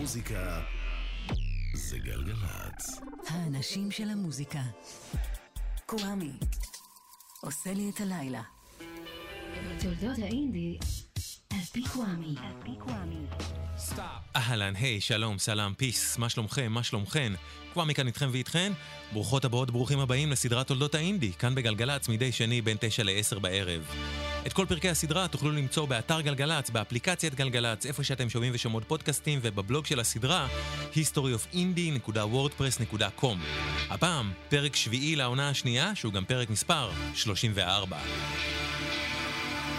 המוזיקה זה גלגלצ. האנשים של המוזיקה. קוואמי. עושה לי את הלילה. תולדות האינדי על פי קוואמי. אהלן, היי, שלום, סלאם, פיס, מה שלומכם, מה שלומכן? כבר מכאן איתכם ואיתכן, ברוכות הבאות, ברוכים הבאים לסדרת תולדות האינדי, כאן בגלגלצ, מדי שני בין תשע לעשר בערב. את כל פרקי הסדרה תוכלו למצוא באתר גלגלצ, באפליקציית גלגלצ, איפה שאתם שומעים ושומעות פודקאסטים, ובבלוג של הסדרה, historyofindie.wordpress.com. הפעם, פרק שביעי לעונה השנייה, שהוא גם פרק מספר 34.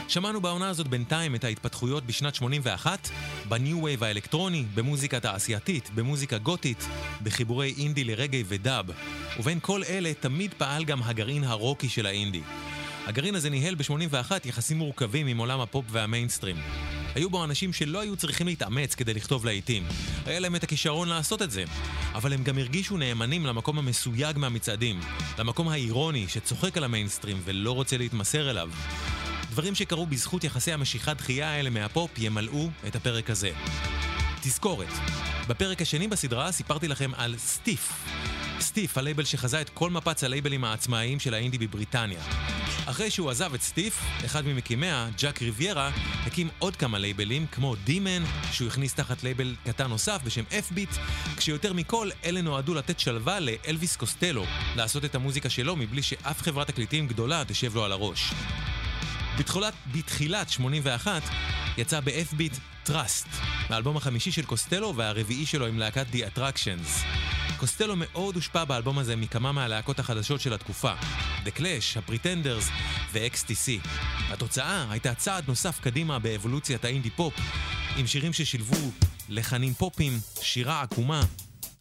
שמענו בעונה הזאת בינתיים את ההתפתחויות בשנת 81, ב New Wave האלקטרוני, במוזיקה תעשייתית, במוזיקה גותית, בחיבורי אינדי לרגאיי ודאב. ובין כל אלה תמיד פעל גם הגרעין הרוקי של האינדי. הגרעין הזה ניהל ב-81 יחסים מורכבים עם עולם הפופ והמיינסטרים. היו בו אנשים שלא היו צריכים להתאמץ כדי לכתוב להיטים. היה להם את הכישרון לעשות את זה. אבל הם גם הרגישו נאמנים למקום המסויג מהמצעדים. למקום האירוני שצוחק על המיינסטרים ולא רוצה להתמסר אליו. דברים שקרו בזכות יחסי המשיכה דחייה האלה מהפופ ימלאו את הפרק הזה. תזכורת, בפרק השני בסדרה סיפרתי לכם על Stiff. Stiff, הלייבל שחזה את כל מפץ הלייבלים העצמאיים של האינדי בבריטניה. אחרי שהוא עזב את Stiff, אחד ממקימיה, ג'ייק ריביירה, הקים עוד כמה לייבלים, כמו Demon, שהוא הכניס תחת לייבל קטן נוסף בשם F-Beat, כשיותר מכל אלה נועדו לתת שלווה לאלוויס קוסטלו, לעשות את המוזיקה שלו מבלי שאף חברת תקליטים גדולה תשב לו על הראש. בתחילת, בתחילת 81 יצא ב-F-Beat Trust, האלבום החמישי של קוסטלו והרביעי שלו עם להקת The Attractions. קוסטלו מאוד הושפע באלבום הזה מכמה מהלהקות החדשות של התקופה, The Clash, ה-Pretenders ו-XTC. התוצאה הייתה צעד נוסף קדימה באבולוציית האינדי פופ, עם שירים ששילבו לחנים פופים, שירה עקומה,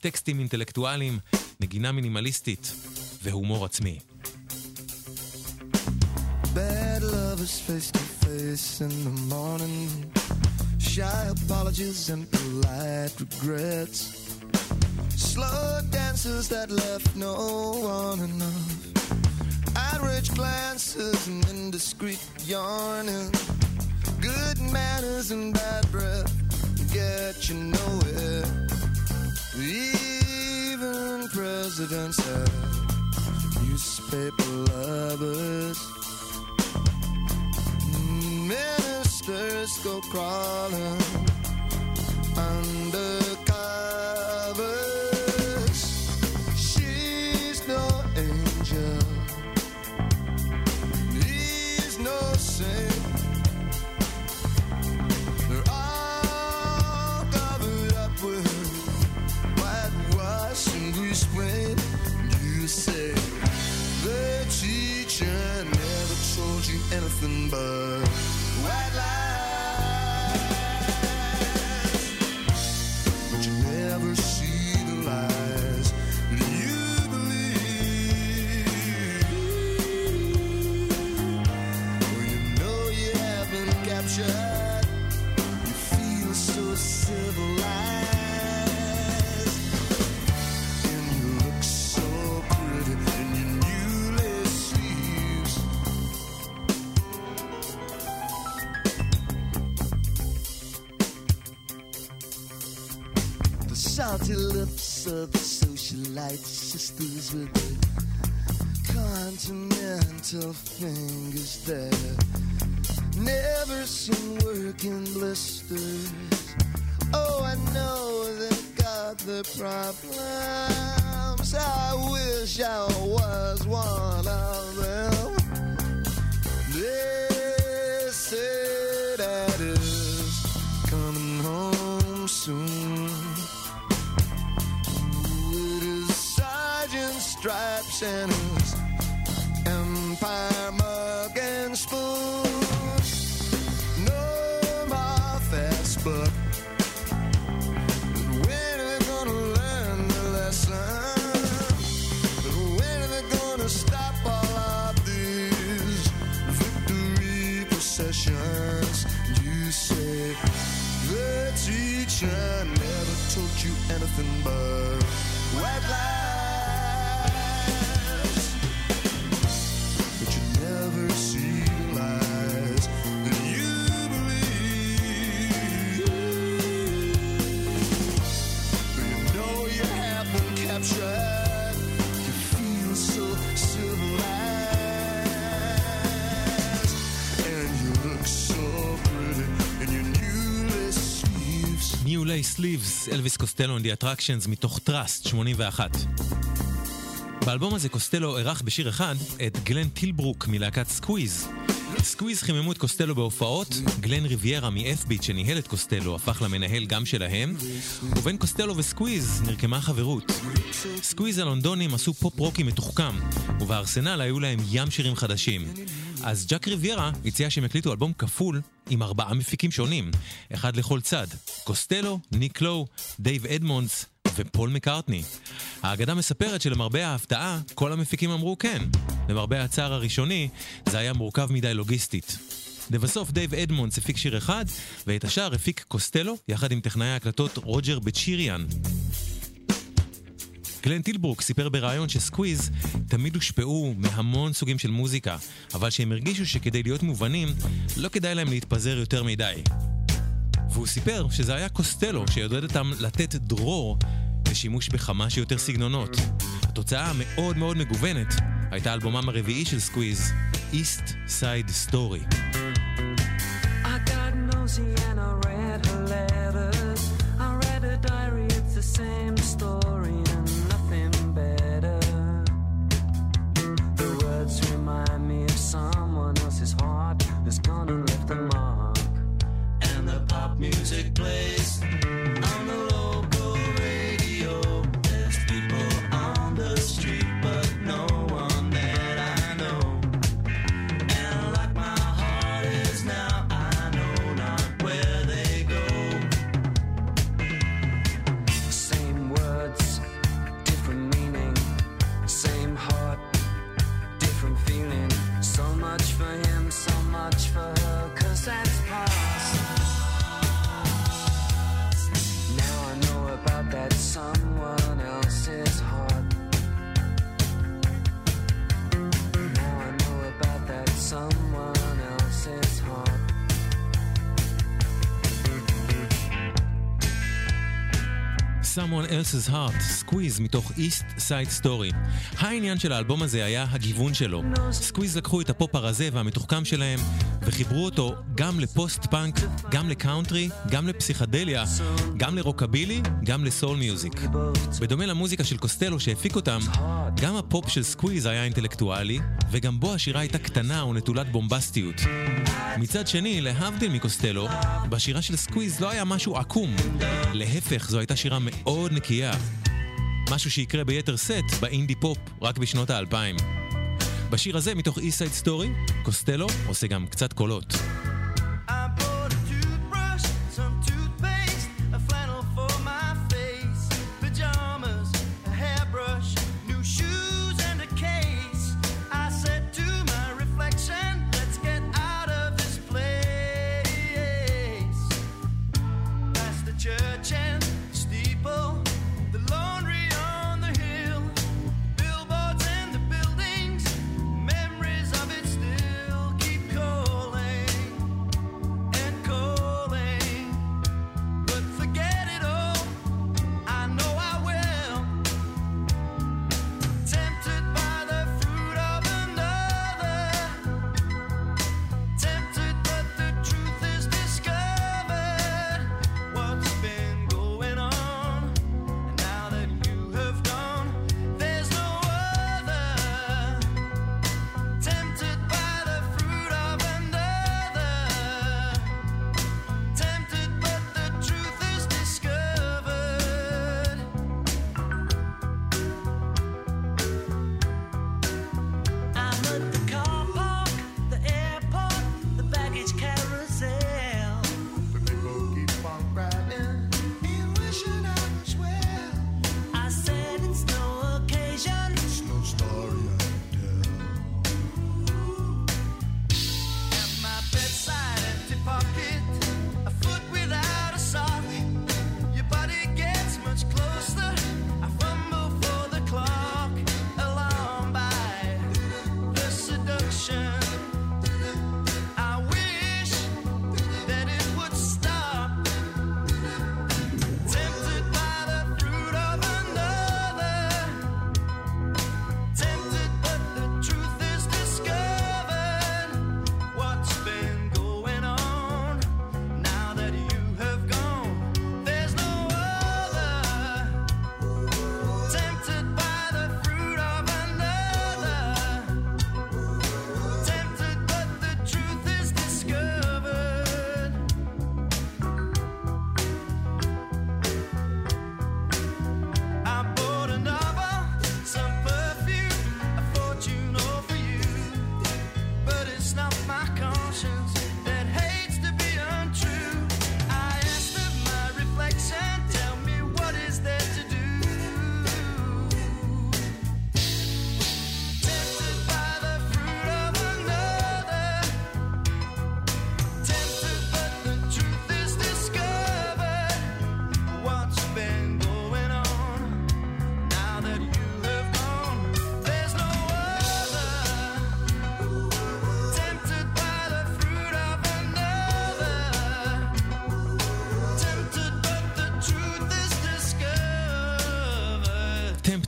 טקסטים אינטלקטואליים, נגינה מינימליסטית והומור עצמי. Bad lovers face to face in the morning. Shy apologies and polite regrets. Slow dances that left no one enough. Outraged glances and indiscreet yarning. Good manners and bad breath get you nowhere. Even presidents have newspaper lovers. Ministers go crawling under remember of the socialite sisters with the continental fingers there. Never seen work in blisters. Oh, I know they've got their problems. I wish I was one of them. They say that is coming home soon. Stripes and his empire mug and spoon. No more fast. But when are they gonna learn the lesson? When are they gonna stop all of these victory processions? You say the teacher never taught you anything but white lies. Lace Sleeves, אלוויס קוסטלו and the Attractions מתוך Trust 81. באלבום הזה קוסטלו אירח בשיר אחד את גלן טילברוק מלהקת Squeeze. Squeeze חיממו את קוסטלו בהופעות, גלן ריביירה מ-F-Beat שניהל את קוסטלו הפך למנהל גם שלהם, ובין קוסטלו ו Squeeze נרקמה חברות. Squeeze הלונדונים עשו פופ רוקי מתוחכם, ובארסנל היו להם ים שירים חדשים. אז ג'ייק ריביירה הציע שהם יקליטו אלבום כפול עם ארבעה מפיקים שונים, אחד לכל צד. קוסטלו, ניק לואו, דייב אדמונדס ופול מקארטני. האגדה מספרת שלמרבה ההפתעה, כל המפיקים אמרו כן. למרבה הצער הראשוני, זה היה מורכב מדי לוגיסטית. לבסוף דייב אדמונדס הפיק שיר אחד, ואת השאר הפיק קוסטלו, יחד עם טכנאי ההקלטות רוג'ר בצ'יריאן. גלן טילברוק סיפר בריאיון שסקוויז תמיד הושפעו מהמון סוגים של מוזיקה, אבל שהם הרגישו שכדי להיות מובנים, לא כדאי להם להתפזר יותר מדי. והוא סיפר שזה היה קוסטלו שעודד אותם לתת דרור לשימוש בכמה שיותר סגנונות. התוצאה המאוד מאוד מגוונת הייתה אלבומם הרביעי של סקוויז, East Side Story. I got Someone Else's Heart, סקוויז מתוך East Side Story. העניין של האלבום הזה היה הגיוון שלו. סקוויז לקחו את הפופ הרזה והמתוחכם שלהם וחיברו אותו גם לפוסט פאנק, גם לקאונטרי, גם לפסיכדליה, גם לרוקבילי, גם ל soul music. בדומה למוזיקה של קוסטלו שהפיק אותם, גם הפופ של סקוויז היה אינטלקטואלי, וגם בו השירה הייתה קטנה ונטולת בומבסטיות. מצד שני, להבדיל מקוסטלו, בשירה של סקוויז לא היה משהו עקום. להפך, זו הייתה שירה מאוד נקייה. משהו שיקרה ביתר שאת באינדי פופ רק בשנות האלפיים. בשיר הזה, מתוך East Side Story, קוסטלו עושה גם קצת קולות.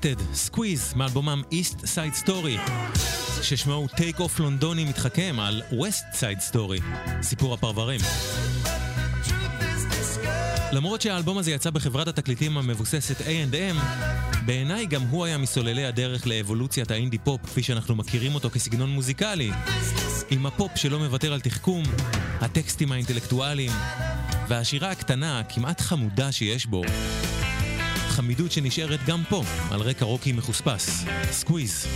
Connected, סקוויז, מאלבומם East Side Story, ששמו take off לונדוני מתחכם על West Side Story, סיפור הפרברים. למרות שהאלבום הזה יצא בחברת התקליטים המבוססת A&M, בעיניי גם הוא היה מסוללי הדרך לאבולוציית האינדי פופ כפי שאנחנו מכירים אותו כסגנון מוזיקלי, עם הפופ שלא מוותר על תחכום, הטקסטים האינטלקטואליים, והשירה הקטנה, הכמעט חמודה שיש בו. חמידות שנשארת גם פה, על רקע רוקי מחוספס. סקוויז.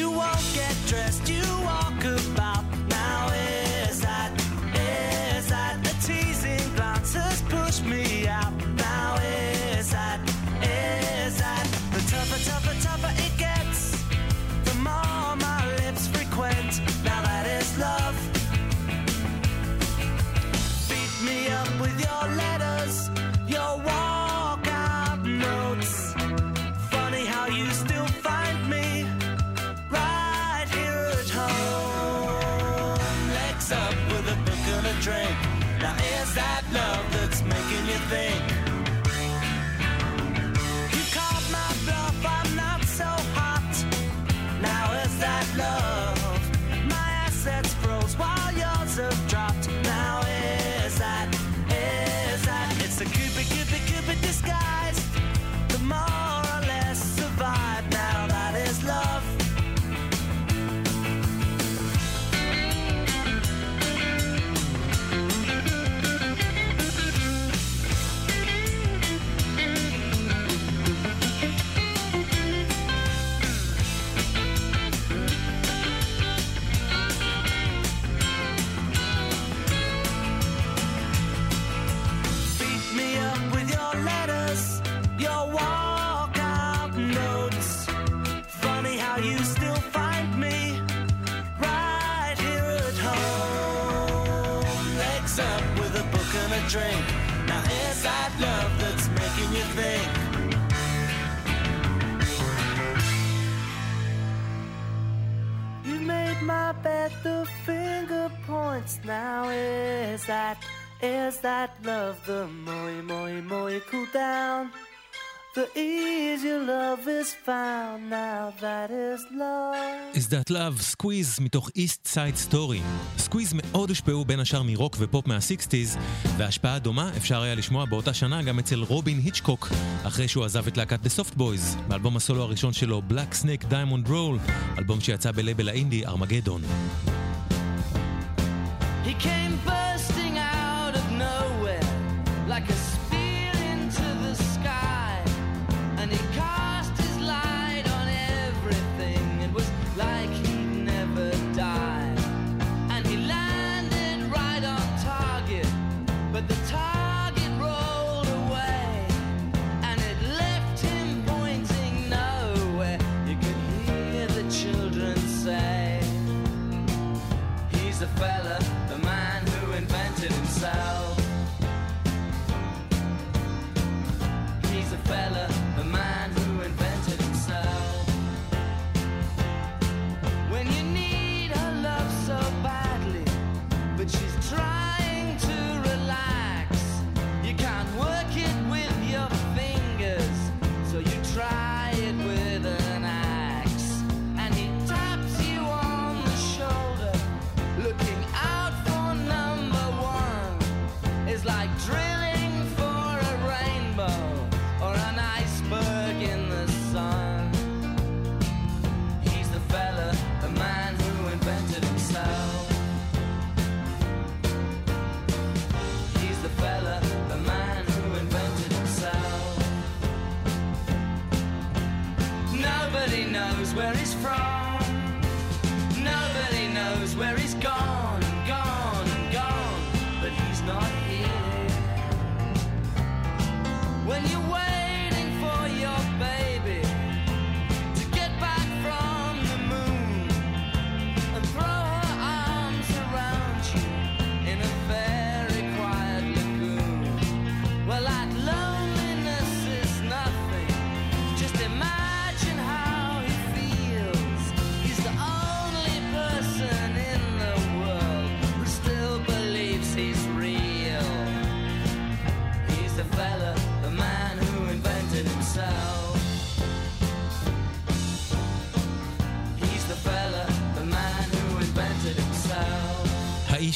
You won't get dressed, you drink. Now is that love that's making you think? You made my bed, the finger points. Now is that, is that love? The more, more you cool down, is that love. סקוויז מתוך East Side Story. סקוויז מאוד הושפעו בין השאר מרוק ופופ מה-60's, והשפעה דומה אפשר היה לשמוע באותה שנה גם אצל רובין היצ'קוק, אחרי שהוא עזב את להקת The Soft Boys, באלבום הסולו הראשון שלו, Black Snake Diamond Roll, אלבום שיצא בלייבל האינדי ארמגדון. He came bursting out of nowhere like a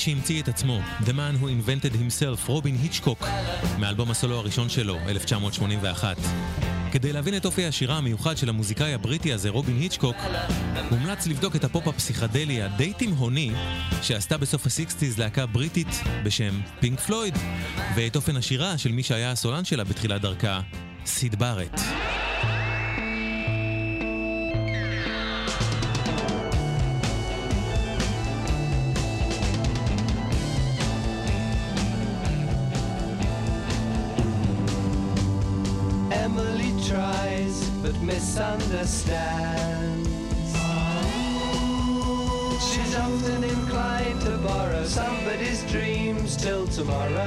שהמציא את עצמו, The Man Who Invented Himself, רובין היצ'קוק, מאלבום הסולו הראשון שלו, 1981. כדי להבין את אופי השירה המיוחד של המוזיקאי הבריטי הזה, רובין היצ'קוק, מומלץ לבדוק את הפופ הפסיכדלי הדי תימהוני שעשתה בסוף הסיקסטיז להקה בריטית בשם פינק פלויד, ואת אופן השירה של מי שהיה הסולן שלה בתחילת דרכה, סיד בארט. Tomorrow.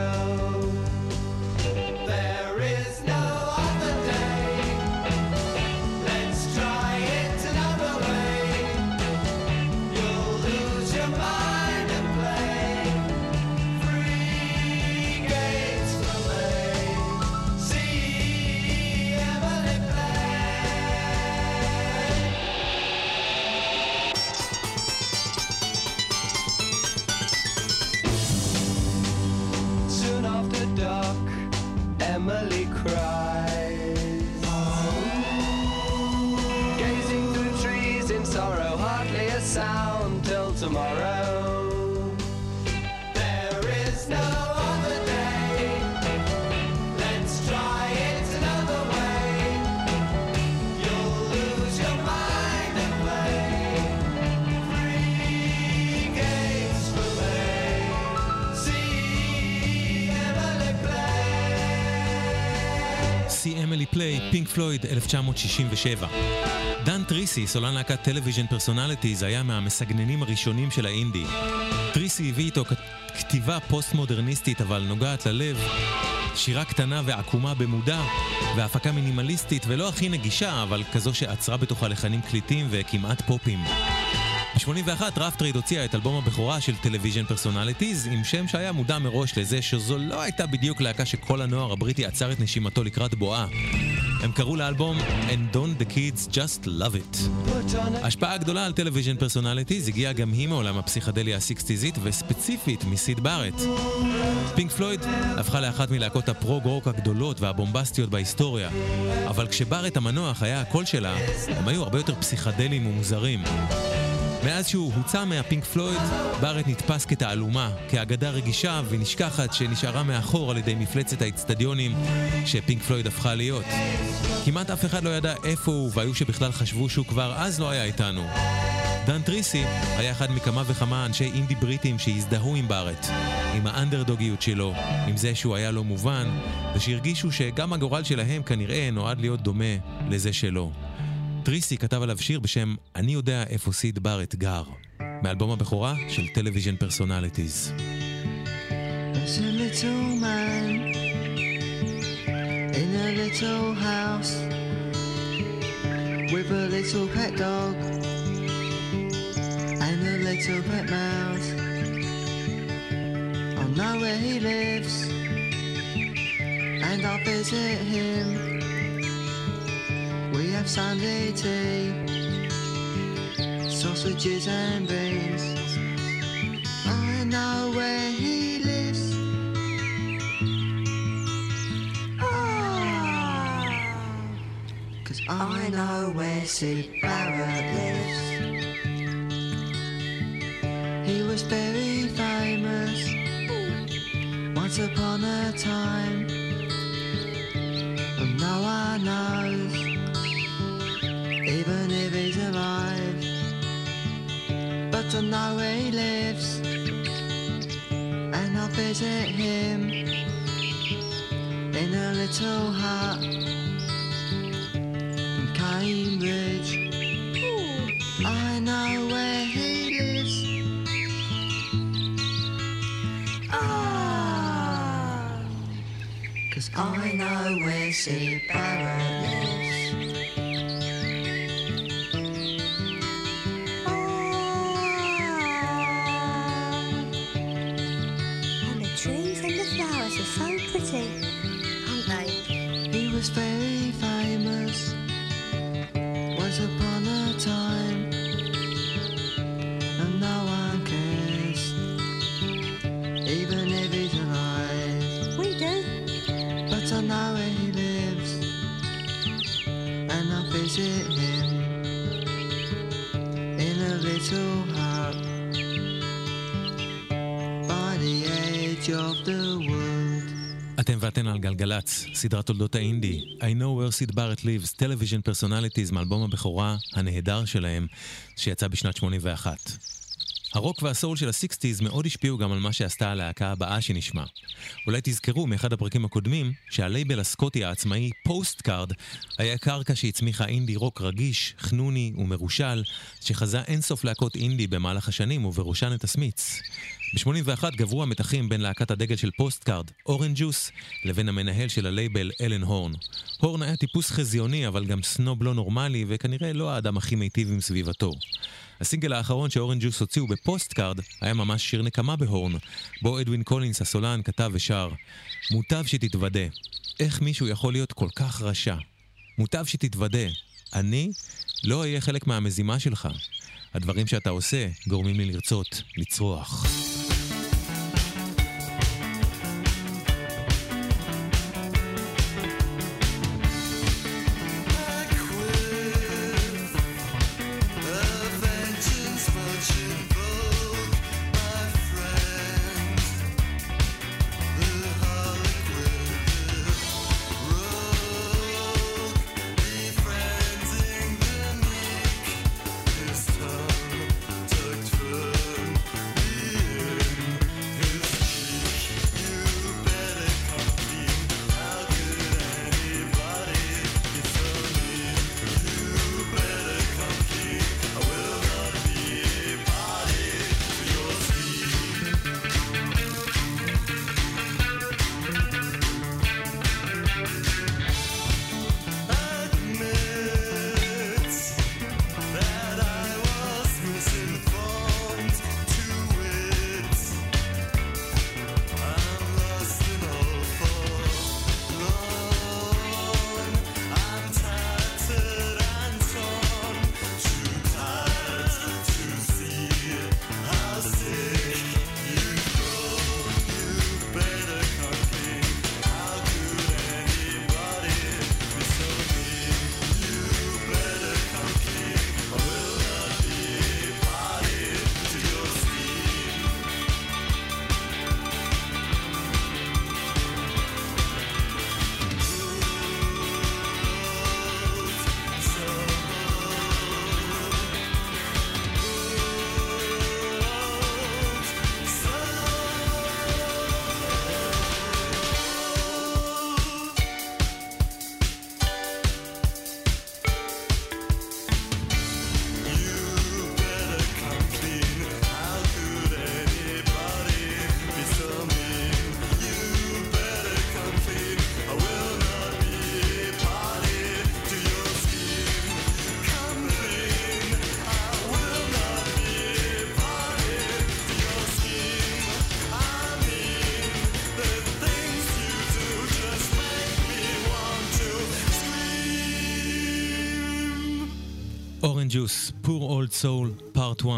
פלויד, 1967. דן טריסי, סולן להקת טלוויז'ן פרסונליטיז, היה מהמסגננים הראשונים של האינדי. טריסי הביא איתו כתיבה פוסט-מודרניסטית אבל נוגעת ללב, שירה קטנה ועקומה במודע, והפקה מינימליסטית ולא הכי נגישה, אבל כזו שעצרה בתוכה לחנים קליטים וכמעט פופיים. ב-81 רפטרייד הוציאה את אלבום הבכורה של טלוויז'ן פרסונליטיז עם שם שהיה מודע מראש לזה שזו לא הייתה בדיוק להקה שכל הנוער הבריטי עצר את נשימתו לקראת בואה. הם קראו לאלבום And Don't the Kids Just Love It. ההשפעה הגדולה על טלוויז'ן פרסונליטיז הגיעה גם היא מעולם הפסיכדליה הסיקסטיזית וספציפית מסיד בארט. פינק פלויד הפכה לאחת מלהקות הפרוג רוק הגדולות והבומבסטיות בהיסטוריה, אבל כשבארט המנוח היה הקול שלה, הם היו הרבה יותר פסיכדליים ומוזרים. מאז שהוא הוצא מהפינק פלויד, בארט נתפס כתעלומה, כאגדה רגישה ונשכחת שנשארה מאחור על ידי מפלצת האצטדיונים שפינק פלויד הפכה להיות. כמעט אף אחד לא ידע איפה הוא, והיו שבכלל חשבו שהוא כבר אז לא היה איתנו. דן טריסי היה אחד מכמה וכמה אנשי אינדי בריטים שהזדהו עם בארט, עם האנדרדוגיות שלו, עם זה שהוא היה לא מובן, ושהרגישו שגם הגורל שלהם כנראה נועד להיות דומה לזה שלו. טריסי כתב עליו שיר בשם "אני יודע איפה סיד בארט גר", מאלבום הבכורה של טלוויז'ן פרסונליטיז. And I'll visit him. Sunday tea, sausages and beans. I know where he lives. Ah, Cause I know where Sid Barrett lives. He was very famous once upon a time. And no one knows, even if he's alive. But I know where he lives and I'll visit him in a little hut in Cambridge. I know where he lives. Ah, cause I know where Sid Barrett lives. Aren't they? גלגלצ, סדרת תולדות האינדי. I know where Syd Barrett lives, טלוויז'ן פרסונליטיז מאלבום הבכורה הנהדר שלהם, שיצא בשנת 81. הרוק והסול של הסיקסטיז מאוד השפיעו גם על מה שעשתה הלהקה הבאה שנשמע. אולי תזכרו מאחד הפרקים הקודמים שהלייבל הסקוטי העצמאי פוסט קארד היה קרקע שהצמיחה אינדי רוק רגיש, חנוני ומרושל, שחזה אינסוף להקות אינדי במהלך השנים ובראשן את הסמיץ. ב-81 גברו המתחים בין להקת הדגל של פוסט קארד, אורנג' ג'וס, לבין המנהל של הלייבל, אלן הורן. הורן היה טיפוס חזיוני, אבל גם סנוב לא נורמלי, וכנראה לא האדם הכי מיטיב עם סביבתו. הסינגל האחרון שאורנג' ג'וס הוציאו בפוסט קארד היה ממש שיר נקמה בהורן, בו אדווין קולינס הסולן כתב ושר מוטב שתתוודה, איך מישהו יכול להיות כל כך רשע? מוטב שתתוודה, אני לא אהיה חלק מהמזימה שלך. הדברים שאתה עושה גורמים לי לרצות, לצרוח. אורנג' ג'וס, Poor Old Soul, Part 1.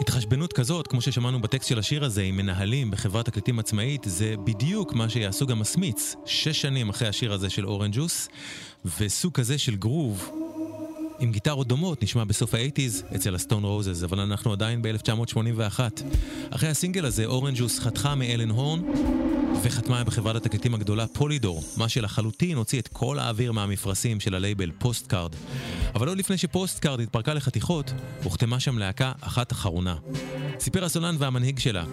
התחשבנות כזאת, כמו ששמענו בטקסט של השיר הזה, עם מנהלים בחברת תקליטים עצמאית, זה בדיוק מה שיעשו גם הסמיץ, שש שנים אחרי השיר הזה של אורנג' ג'וס, וסוג כזה של גרוב, עם גיטרות דומות, נשמע בסוף האייטיז אצל הסטון רוזז, אבל אנחנו עדיין ב-1981. אחרי הסינגל הזה, אורנג' ג'וס חתכה מאלן הורן, וחתמה בחברת התקליטים הגדולה פולידור, מה שלחלוטין הוציא את כל האוויר מהמפרשים של הלייבל פוסט קארד. אבל עוד לפני ש Postcard התפרקה לחתיכות, הוחתמה שם להקה אחת אחרונה. סיפר הסולן והמנהיג שלה,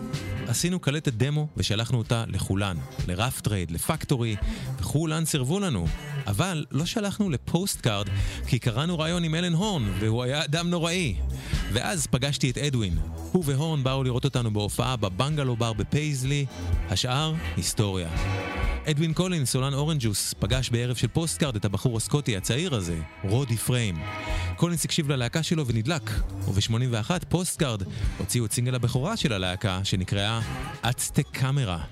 עשינו קלטת דמו ושלחנו אותה לכולן, ל Rough Trade, ל Factory, וכולן סירבו לנו. אבל לא שלחנו ל Postcard, כי קראנו ריאיון עם אלן הורן, והוא היה אדם נוראי. ואז פגשתי את אדווין. הוא והורן באו לראות אותנו בהופעה ב Bungalow Bar בפייזלי, השאר, היסטוריה. אדווין קולינס, סולן Orange Juice, פגש בערב של Postcard את הבחור הסקוטי הצעיר הזה, רודי פריים. קולינס הקשיב ללהקה שלו ונדלק, וב-81 Postcard הוציאו את סינגל הבכורה של הלהקה, שנקראה Aztec Camera.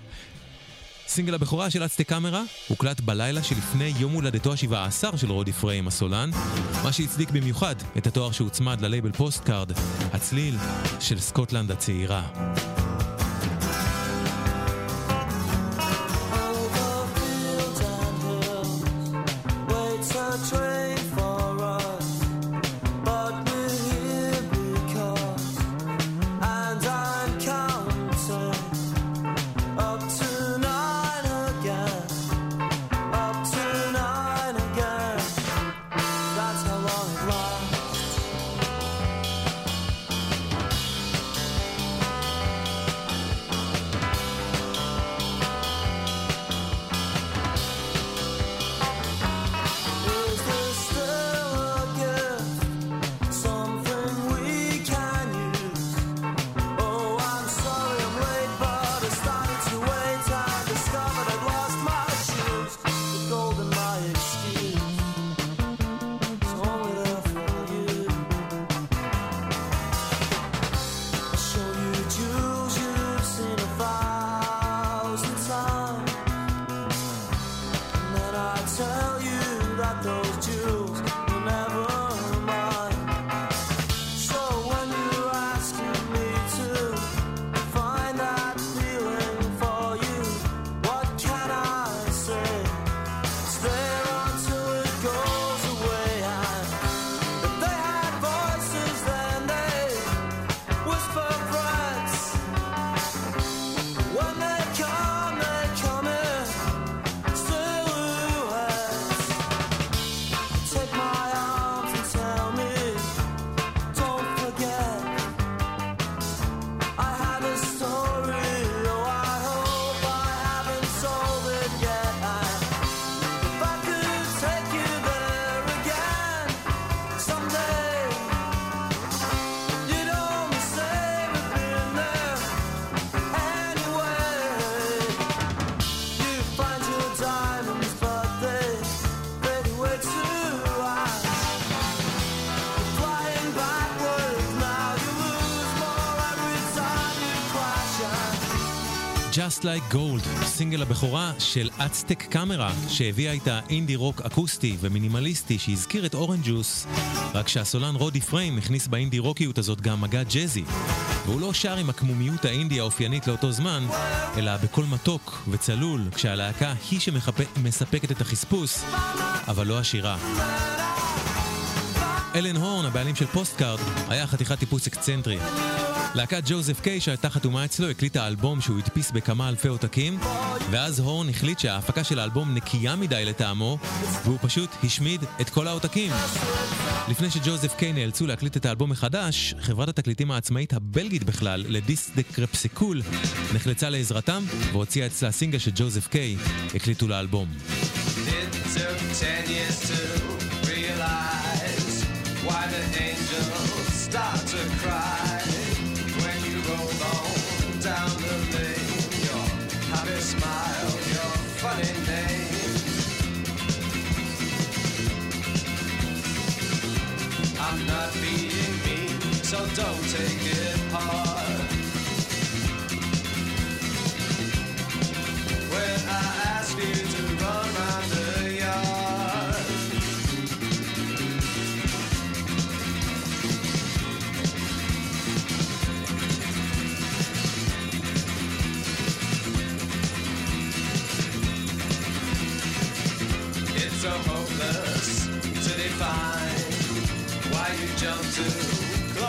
סינגל הבכורה של Aztec Camera הוקלט בלילה שלפני יום הולדתו השבעה עשר של רודי פריים הסולן, מה שהצדיק במיוחד את התואר שהוצמד ללייבל Postcard, הצליל של סקוטלנד הצעירה. Just Like Gold, סינגל הבכורה של Aztec Camera, שהביאה איתה אינדי רוק אקוסטי ומינימליסטי שהזכיר את Orange Juice, רק שהסולן רודי פריים הכניס באינדי רוקיות הזאת גם מגע ג'אזי. והוא לא שר עם העמומיות האינדי האופיינית לאותו זמן, אלא בקול מתוק וצלול, כשהלהקה היא שמספקת את החספוס, אבל לא השירה. אלן הורן, הבעלים של Postcard, היה חתיכת טיפוס אקצנטרי. להקת Josef K שהייתה חתומה אצלו הקליטה אלבום שהוא הדפיס בכמה אלפי עותקים ואז הורן החליט שההפקה של האלבום נקייה מדי לטעמו והוא פשוט השמיד את כל העותקים. לפני ש Josef K נאלצו להקליט את האלבום מחדש, חברת התקליטים העצמאית הבלגית בכלל, Les Disques du Crépuscule, נחלצה לעזרתם והוציאה אצלה סינגל של Josef K, הקליטו לאלבום. why the angels start to cry so don't take it hard. When I ask you to run around the yard. It's so hopeless to define why you jump to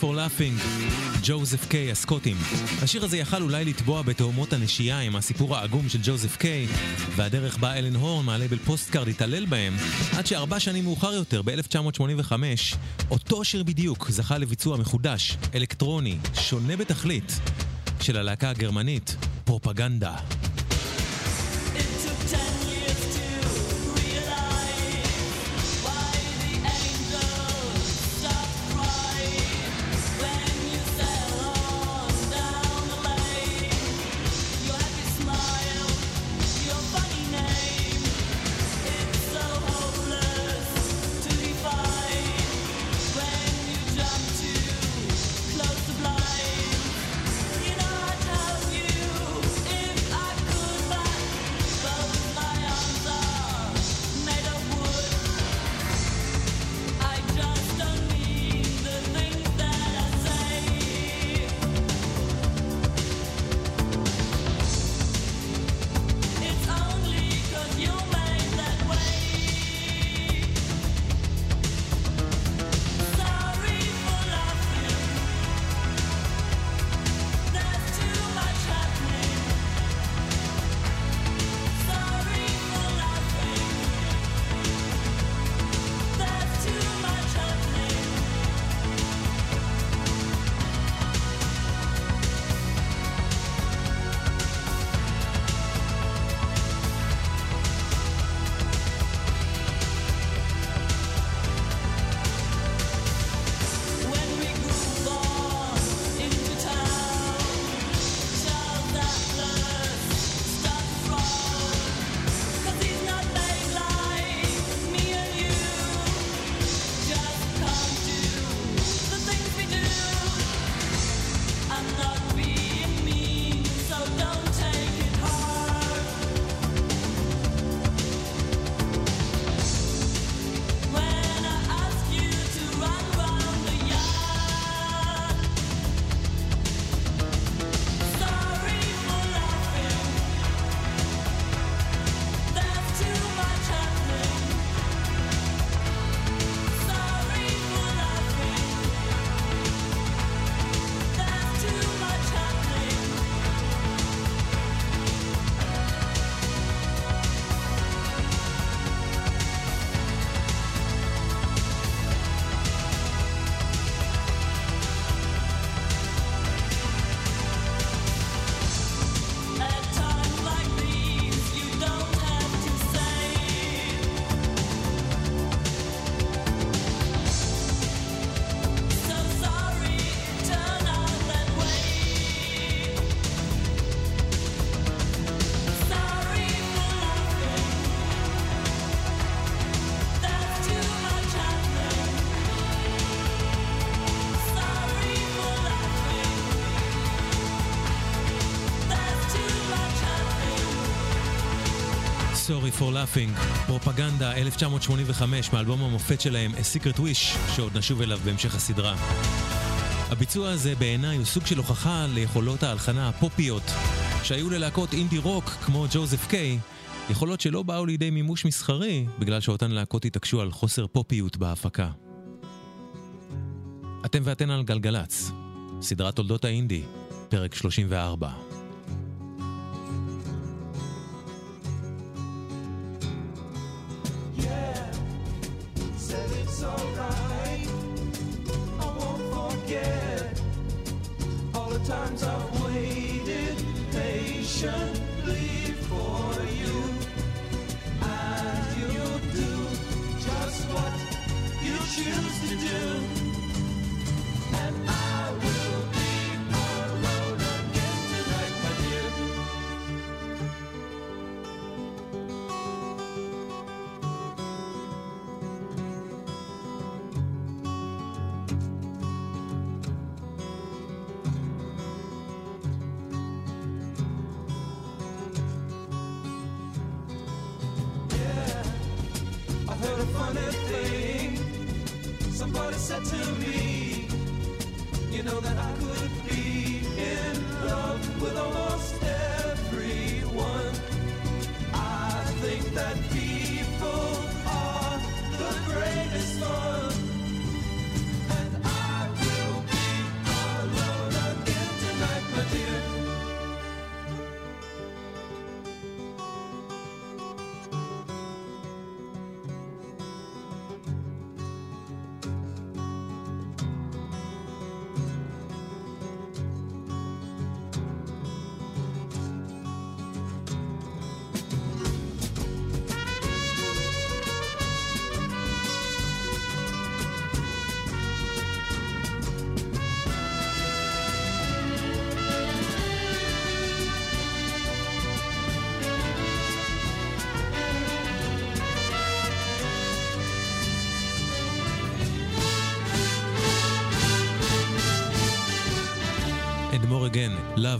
for laughing, Josef K, הסקוטים. השיר הזה יכל אולי לטבוע בתהומות הנשייה עם הסיפור העגום של Josef K, והדרך בה אלן הורן מהלייבל Postcard התעלל בהם, עד שארבע שנים מאוחר יותר, ב-1985, אותו שיר בדיוק זכה לביצוע מחודש, אלקטרוני, שונה בתכלית, של הלהקה הגרמנית, פרופגנדה. Sorry for Laughing, פרופגנדה 1985 מאלבום המופת שלהם A Secret Wish, שעוד נשוב אליו בהמשך הסדרה. הביצוע הזה בעיניי הוא סוג של הוכחה ליכולות ההלחנה הפופיות שהיו ללהקות אינדי רוק כמו ג'וזף קיי, יכולות שלא באו לידי מימוש מסחרי בגלל שאותן להקות התעקשו על חוסר פופיות בהפקה. אתם ואתן על גלגלצ, סדרת תולדות האינדי, פרק 34. Funny thing. Somebody said to me, you know that I could be in love with almost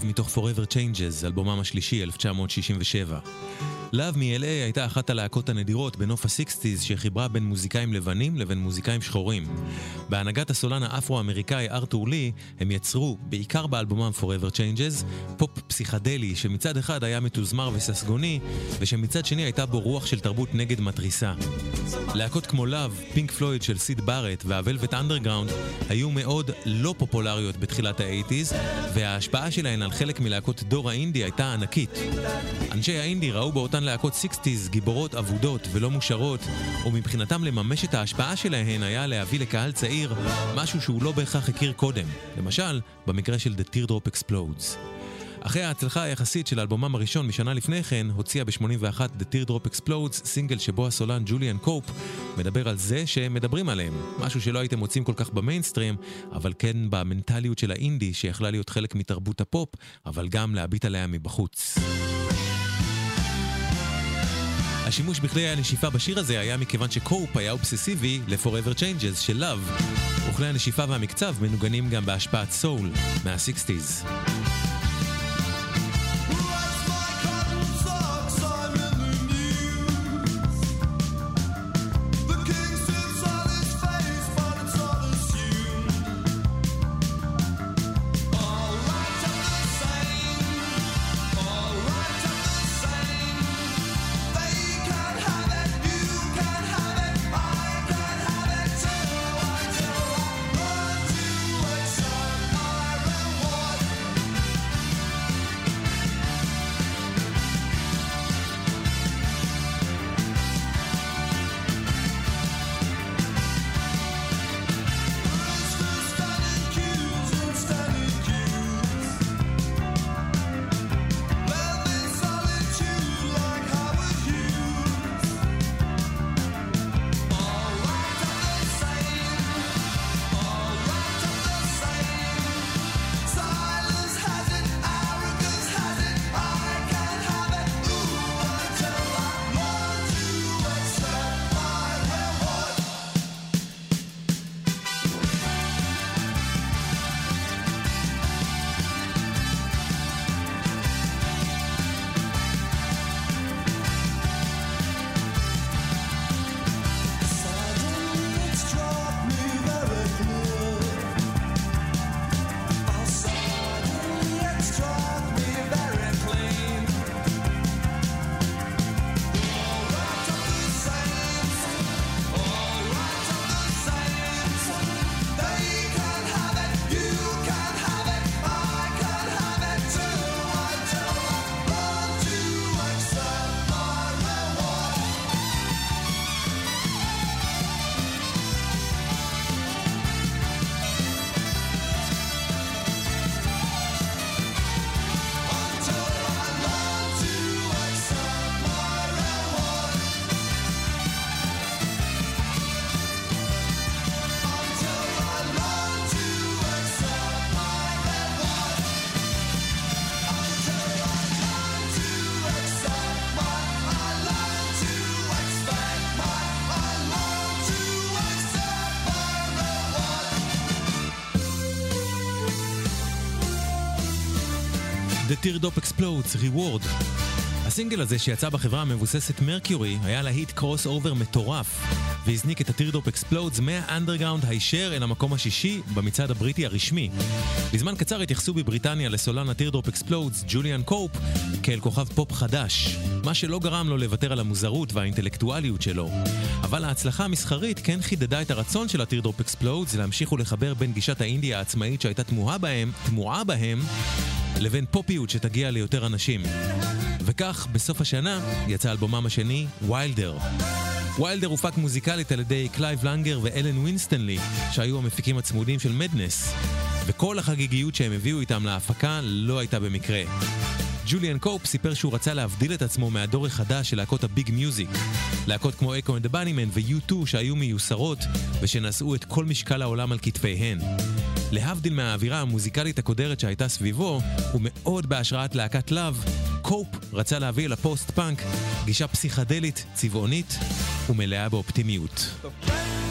מתוך Forever Changes, אלבומם השלישי, 1967. Love מ-LA הייתה אחת הלהקות הנדירות בנוף ה-60's שחיברה בין מוזיקאים לבנים לבין מוזיקאים שחורים. בהנהגת הסולן האפרו-אמריקאי ארתור לי, הם יצרו, בעיקר באלבומם Forever Changes, פופ פסיכדלי שמצד אחד היה מתוזמר וססגוני, ושמצד שני הייתה בו רוח של תרבות נגד מתריסה. להקות כמו Love, Pink Floyd של סיד בארט וה Velvet Underground היו מאוד לא פופולריות בתחילת ה-80's, וההשפעה שלהן על חלק מלהקות דור האינדי הייתה ענקית. אנשי האינדי ראו באותן להקות 60's גיבורות אבודות ולא מושרות, ומבחינתם לממש את ההשפעה שלהן היה להביא לקהל צעיר משהו שהוא לא בהכרח הכיר קודם. למשל, במקרה של The Teardrop Explodes. אחרי ההצלחה היחסית של אלבומם הראשון משנה לפני כן, הוציאה ב-81 The Teardrop Explodes, סינגל שבו הסולן ג'וליאן קופ מדבר על זה שהם מדברים עליהם. משהו שלא הייתם מוצאים כל כך במיינסטרים, אבל כן במנטליות של האינדי, שיכלה להיות חלק מתרבות הפופ, אבל גם להביט עליה מבחוץ. השימוש בכלי הנשיפה בשיר הזה היה מכיוון שקופ היה אובססיבי ל-Forever Changes של Love, וכלי הנשיפה והמקצב מנוגנים גם בהשפעת סול מה-60's. Teardrop Explodes, Reward. הסינגל הזה שיצא בחברה המבוססת Mercury היה להיט crossover מטורף והזניק את ה Teardrop Explodes מהאנדרגראונד הישר אל המקום השישי במצעד הבריטי הרשמי. בזמן קצר התייחסו בבריטניה לסולן ה Teardrop Explodes, ג'וליאן קופ, כאל כוכב פופ חדש, מה שלא גרם לו לוותר על המוזרות והאינטלקטואליות שלו. אבל ההצלחה המסחרית כן חידדה את הרצון של ה Teardrop Explodes להמשיך ולחבר בין גישת האינדי העצמאית שהייתה טבועה בהם, טבועה בהם, לבין פופיות שתגיע ליותר אנשים. וכך, בסוף השנה, יצא אלבומם השני, Wilder. Wilder הופק מוזיקלית על ידי קלייב לנגר ואלן ווינסטנלי, שהיו המפיקים הצמודים של Madness, וכל החגיגיות שהם הביאו איתם להפקה לא הייתה במקרה. ג'וליאן קופ סיפר שהוא רצה להבדיל את עצמו מהדור החדש של להקות ה big music. להקות כמו Echo and the Bunnymen ו-U2 שהיו מיוסרות ושנשאו את כל משקל העולם על כתפיהן. להבדיל מהאווירה המוזיקלית הקודרת שהייתה סביבו, ומאוד בהשראת להקת Love, קופ רצה להביא אל הפוסט-פאנק גישה פסיכדלית, צבעונית ומלאה באופטימיות. The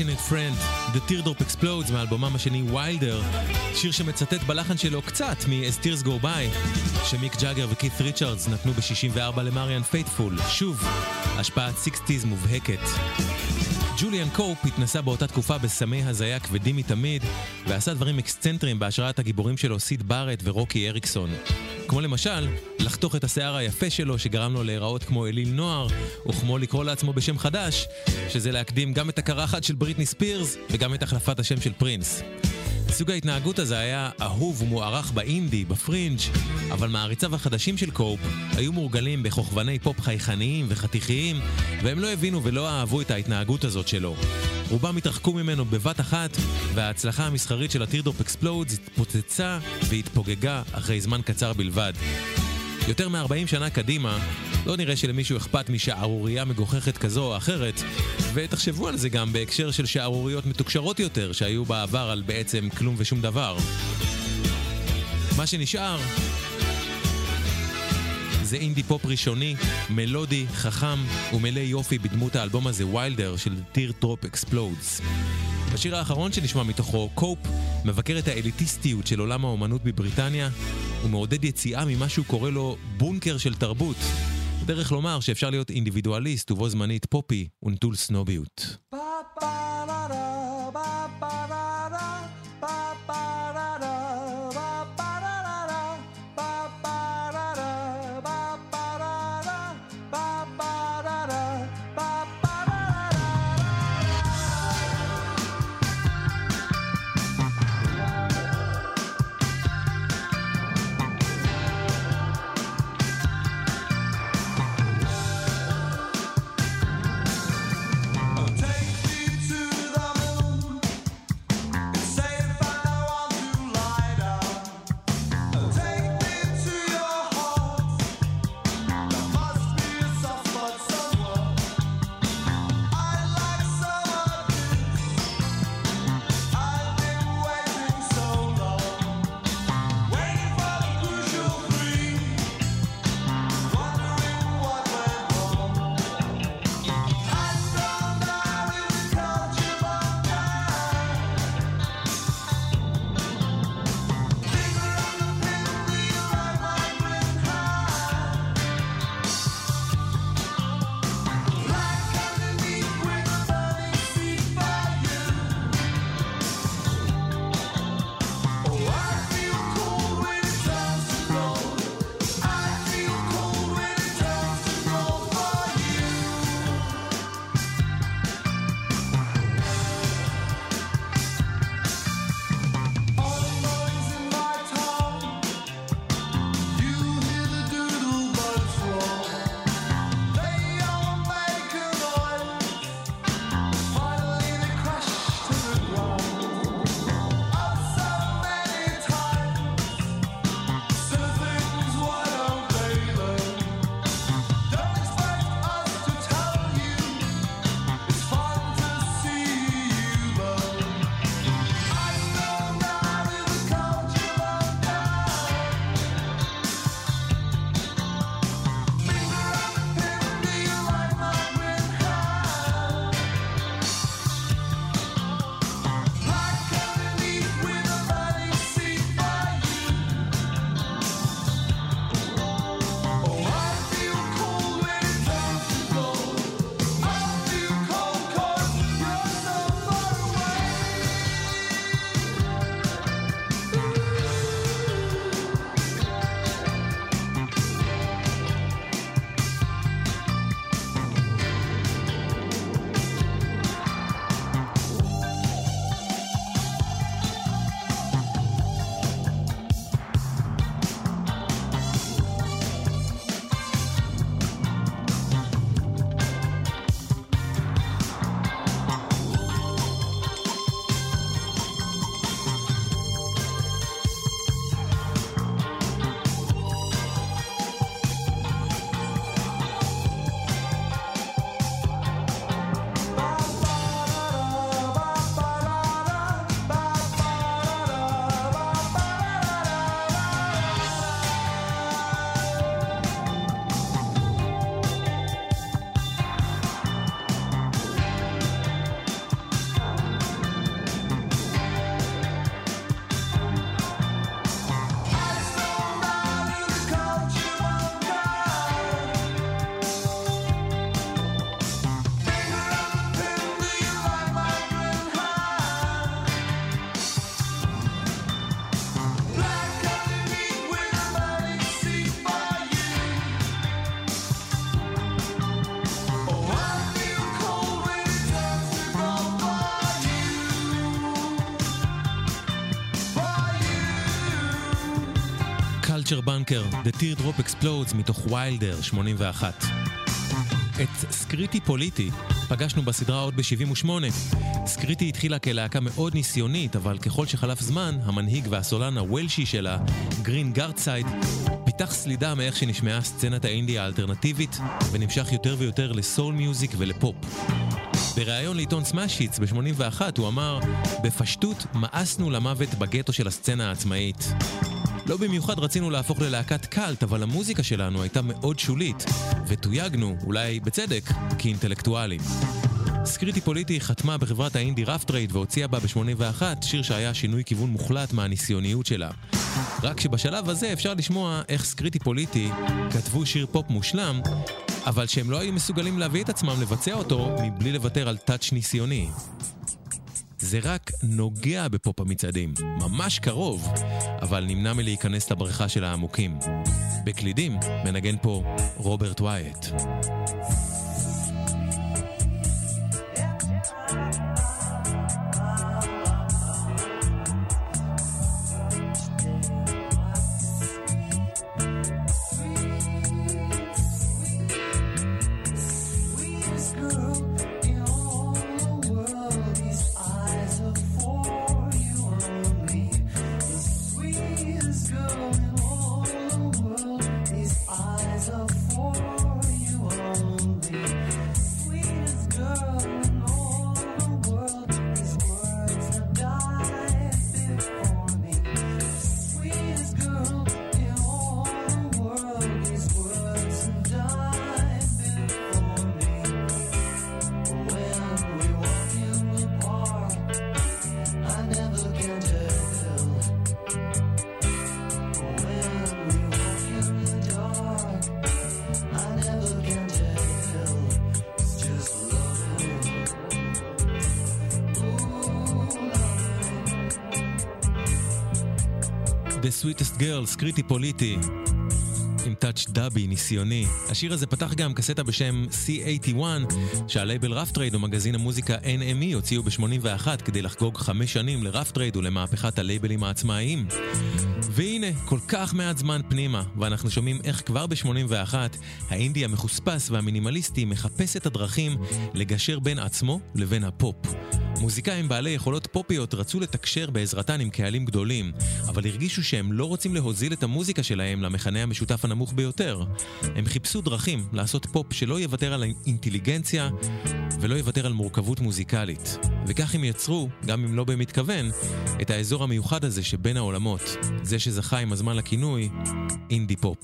Passionate Friend, The Teardrop Explodes מאלבומם השני Wilder, שיר שמצטט בלחן שלו קצת מ-As Tears Go By, שמיק ג'אגר וקית' ריצ'רדס נתנו ב-64 למריאן פייטפול, שוב, השפעת 60's מובהקת. ג'וליאן קופ התנסה באותה תקופה בסמי הזיה כבדים מתמיד, ועשה דברים אקסצנטריים בהשראת הגיבורים שלו סיד בארט ורוקי אריקסון. כמו למשל, לחתוך את השיער היפה שלו שגרם לו להיראות כמו אליל נוער, או כמו לקרוא לעצמו בשם חדש, שזה להקדים גם את הקרחת של בריטני ספירס וגם את החלפת השם של פרינס. סוג ההתנהגות הזה היה אהוב ומוערך באינדי, בפרינג', אבל מעריציו החדשים של קופ היו מורגלים בכוכבני פופ חייכניים וחתיכיים, והם לא הבינו ולא אהבו את ההתנהגות הזאת שלו. רובם התרחקו ממנו בבת אחת, וההצלחה המסחרית של ה Teardrop Explodes התפוצצה והתפוגגה אחרי זמן קצר בלבד. יותר מ-40 שנה קדימה, לא נראה שלמישהו אכפת משערורייה מגוחכת כזו או אחרת, ותחשבו על זה גם בהקשר של שערוריות מתוקשרות יותר שהיו בעבר על בעצם כלום ושום דבר. מה שנשאר זה אינדי פופ ראשוני, מלודי, חכם ומלא יופי בדמות האלבום הזה Wilder של Teardrop Explodes. השיר האחרון שנשמע מתוכו, קופ, מבקר את האליטיסטיות של עולם האומנות בבריטניה ומעודד יציאה ממה שהוא קורא לו בונקר של תרבות, דרך לומר שאפשר להיות אינדיבידואליסט ובו זמנית פופי ונטול סנוביות. פאפה Culture Bunker, The Teardrop Explodes מתוך Wilder 81. את Scritti Politti פגשנו בסדרה עוד ב-78. Scritti התחילה כלהקה מאוד ניסיונית, אבל ככל שחלף זמן, המנהיג והסולן הוולשי שלה, גרין גארדסייד, פיתח סלידה מאיך שנשמעה סצנת האינדי האלטרנטיבית, ונמשך יותר ויותר ל soul music ולפופ. בריאיון לעיתון Smash Hits ב-81 הוא אמר, בפשטות מאסנו למוות בגטו של הסצנה העצמאית. לא במיוחד רצינו להפוך ללהקת קאלט, אבל המוזיקה שלנו הייתה מאוד שולית, ותויגנו, אולי בצדק, כאינטלקטואלים. סקריטי פוליטי חתמה בחברת האינדי רף טרייד והוציאה בה ב-81 שיר שהיה שינוי כיוון מוחלט מהניסיוניות שלה. רק שבשלב הזה אפשר לשמוע איך סקריטי פוליטי כתבו שיר פופ מושלם, אבל שהם לא היו מסוגלים להביא את עצמם לבצע אותו מבלי לוותר על טאץ' ניסיוני. זה רק נוגע בפופ המצעדים, ממש קרוב, אבל נמנע מלהיכנס לבריכה של העמוקים. בקלידים מנגן פה רוברט ווייט. Sweetest Girl, סקריטי פוליטי. עם טאץ' דאבי ניסיוני. השיר הזה פתח גם קסטה בשם C81, שהלייבל רף טרייד ומגזין המוזיקה NME הוציאו ב-81 כדי לחגוג חמש שנים לרף טרייד ולמהפכת הלייבלים העצמאיים. והנה, כל כך מעט זמן פנימה, ואנחנו שומעים איך כבר ב-81 האינדי המחוספס והמינימליסטי מחפש את הדרכים לגשר בין עצמו לבין הפופ. מוזיקאים בעלי יכולות פופיות רצו לתקשר בעזרתן עם קהלים גדולים, אבל הרגישו שהם לא רוצים להוזיל את המוזיקה שלהם למכנה המשותף הנמוך ביותר. הם חיפשו דרכים לעשות פופ שלא יוותר על האינטליגנציה ולא יוותר על מורכבות מוזיקלית. וכך הם יצרו, גם אם לא במתכוון, את האזור המיוחד הזה שבין העולמות, זה שזכה עם הזמן לכינוי אינדי פופ.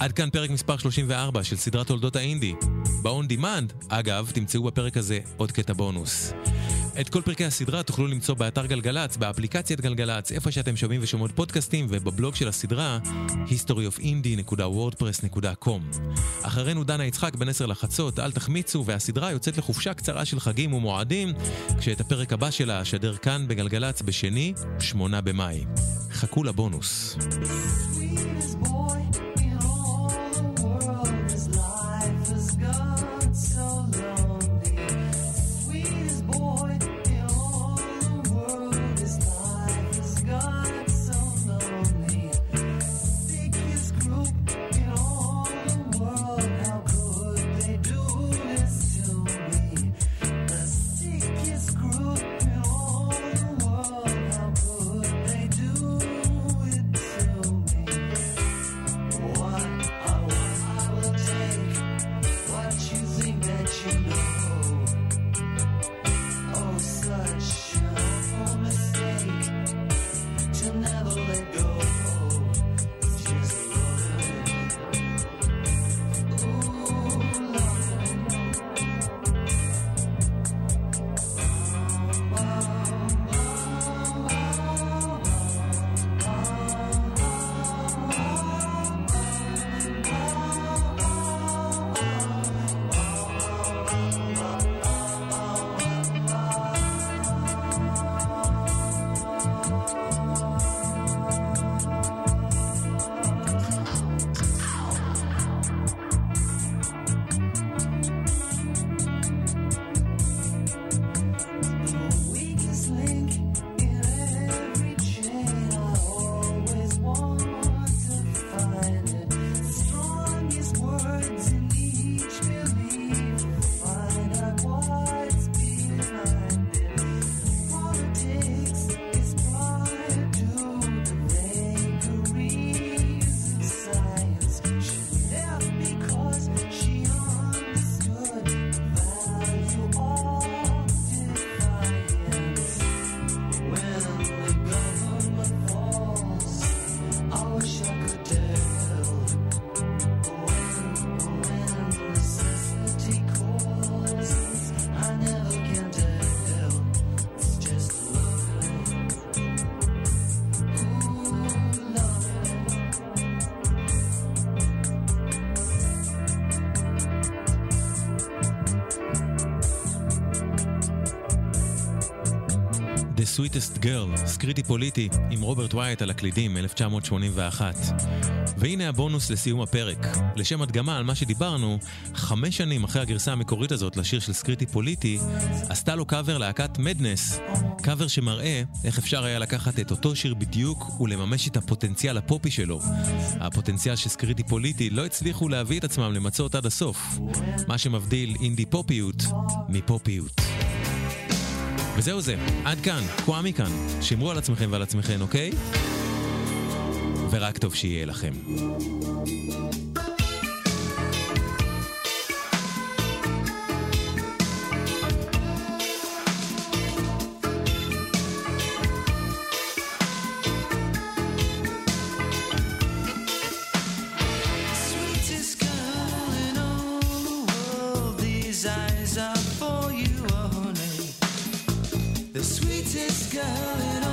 עד כאן פרק מספר 34 של סדרת תולדות האינדי. ב-on demand, אגב, תמצאו בפרק הזה עוד קטע בונוס. את כל פרקי הסדרה תוכלו למצוא באתר גלגלצ, באפליקציית גלגלצ, איפה שאתם שומעים ושומעות פודקאסטים, ובבלוג של הסדרה, historyofindie.wordpress.com. אחרינו דנה יצחק בין 10 לחצות, אל תחמיצו, והסדרה יוצאת לחופשה קצרה של חגים ומועדים, כשאת הפרק הבא שלה אשדר כאן בגלגלצ בשני, 8 במאי. חכו לבונוס. Sweetest boy Sweetest Girl, סקריטי פוליטי, עם רוברט וייאט על הקלידים, 1981. והנה הבונוס לסיום הפרק. לשם הדגמה על מה שדיברנו, חמש שנים אחרי הגרסה המקורית הזאת לשיר של סקריטי פוליטי, עשתה לו קאבר להקת מדנס. קאבר שמראה איך אפשר היה לקחת את אותו שיר בדיוק ולממש את הפוטנציאל הפופי שלו. הפוטנציאל שסקריטי פוליטי לא הצליחו להביא את עצמם למצות עד הסוף. מה שמבדיל אינדי פופיות מפופיות. וזהו זה, עד כאן, קוואמי כאן. שמרו על עצמכם ועל עצמכם, אוקיי? ורק טוב שיהיה לכם. What's going on?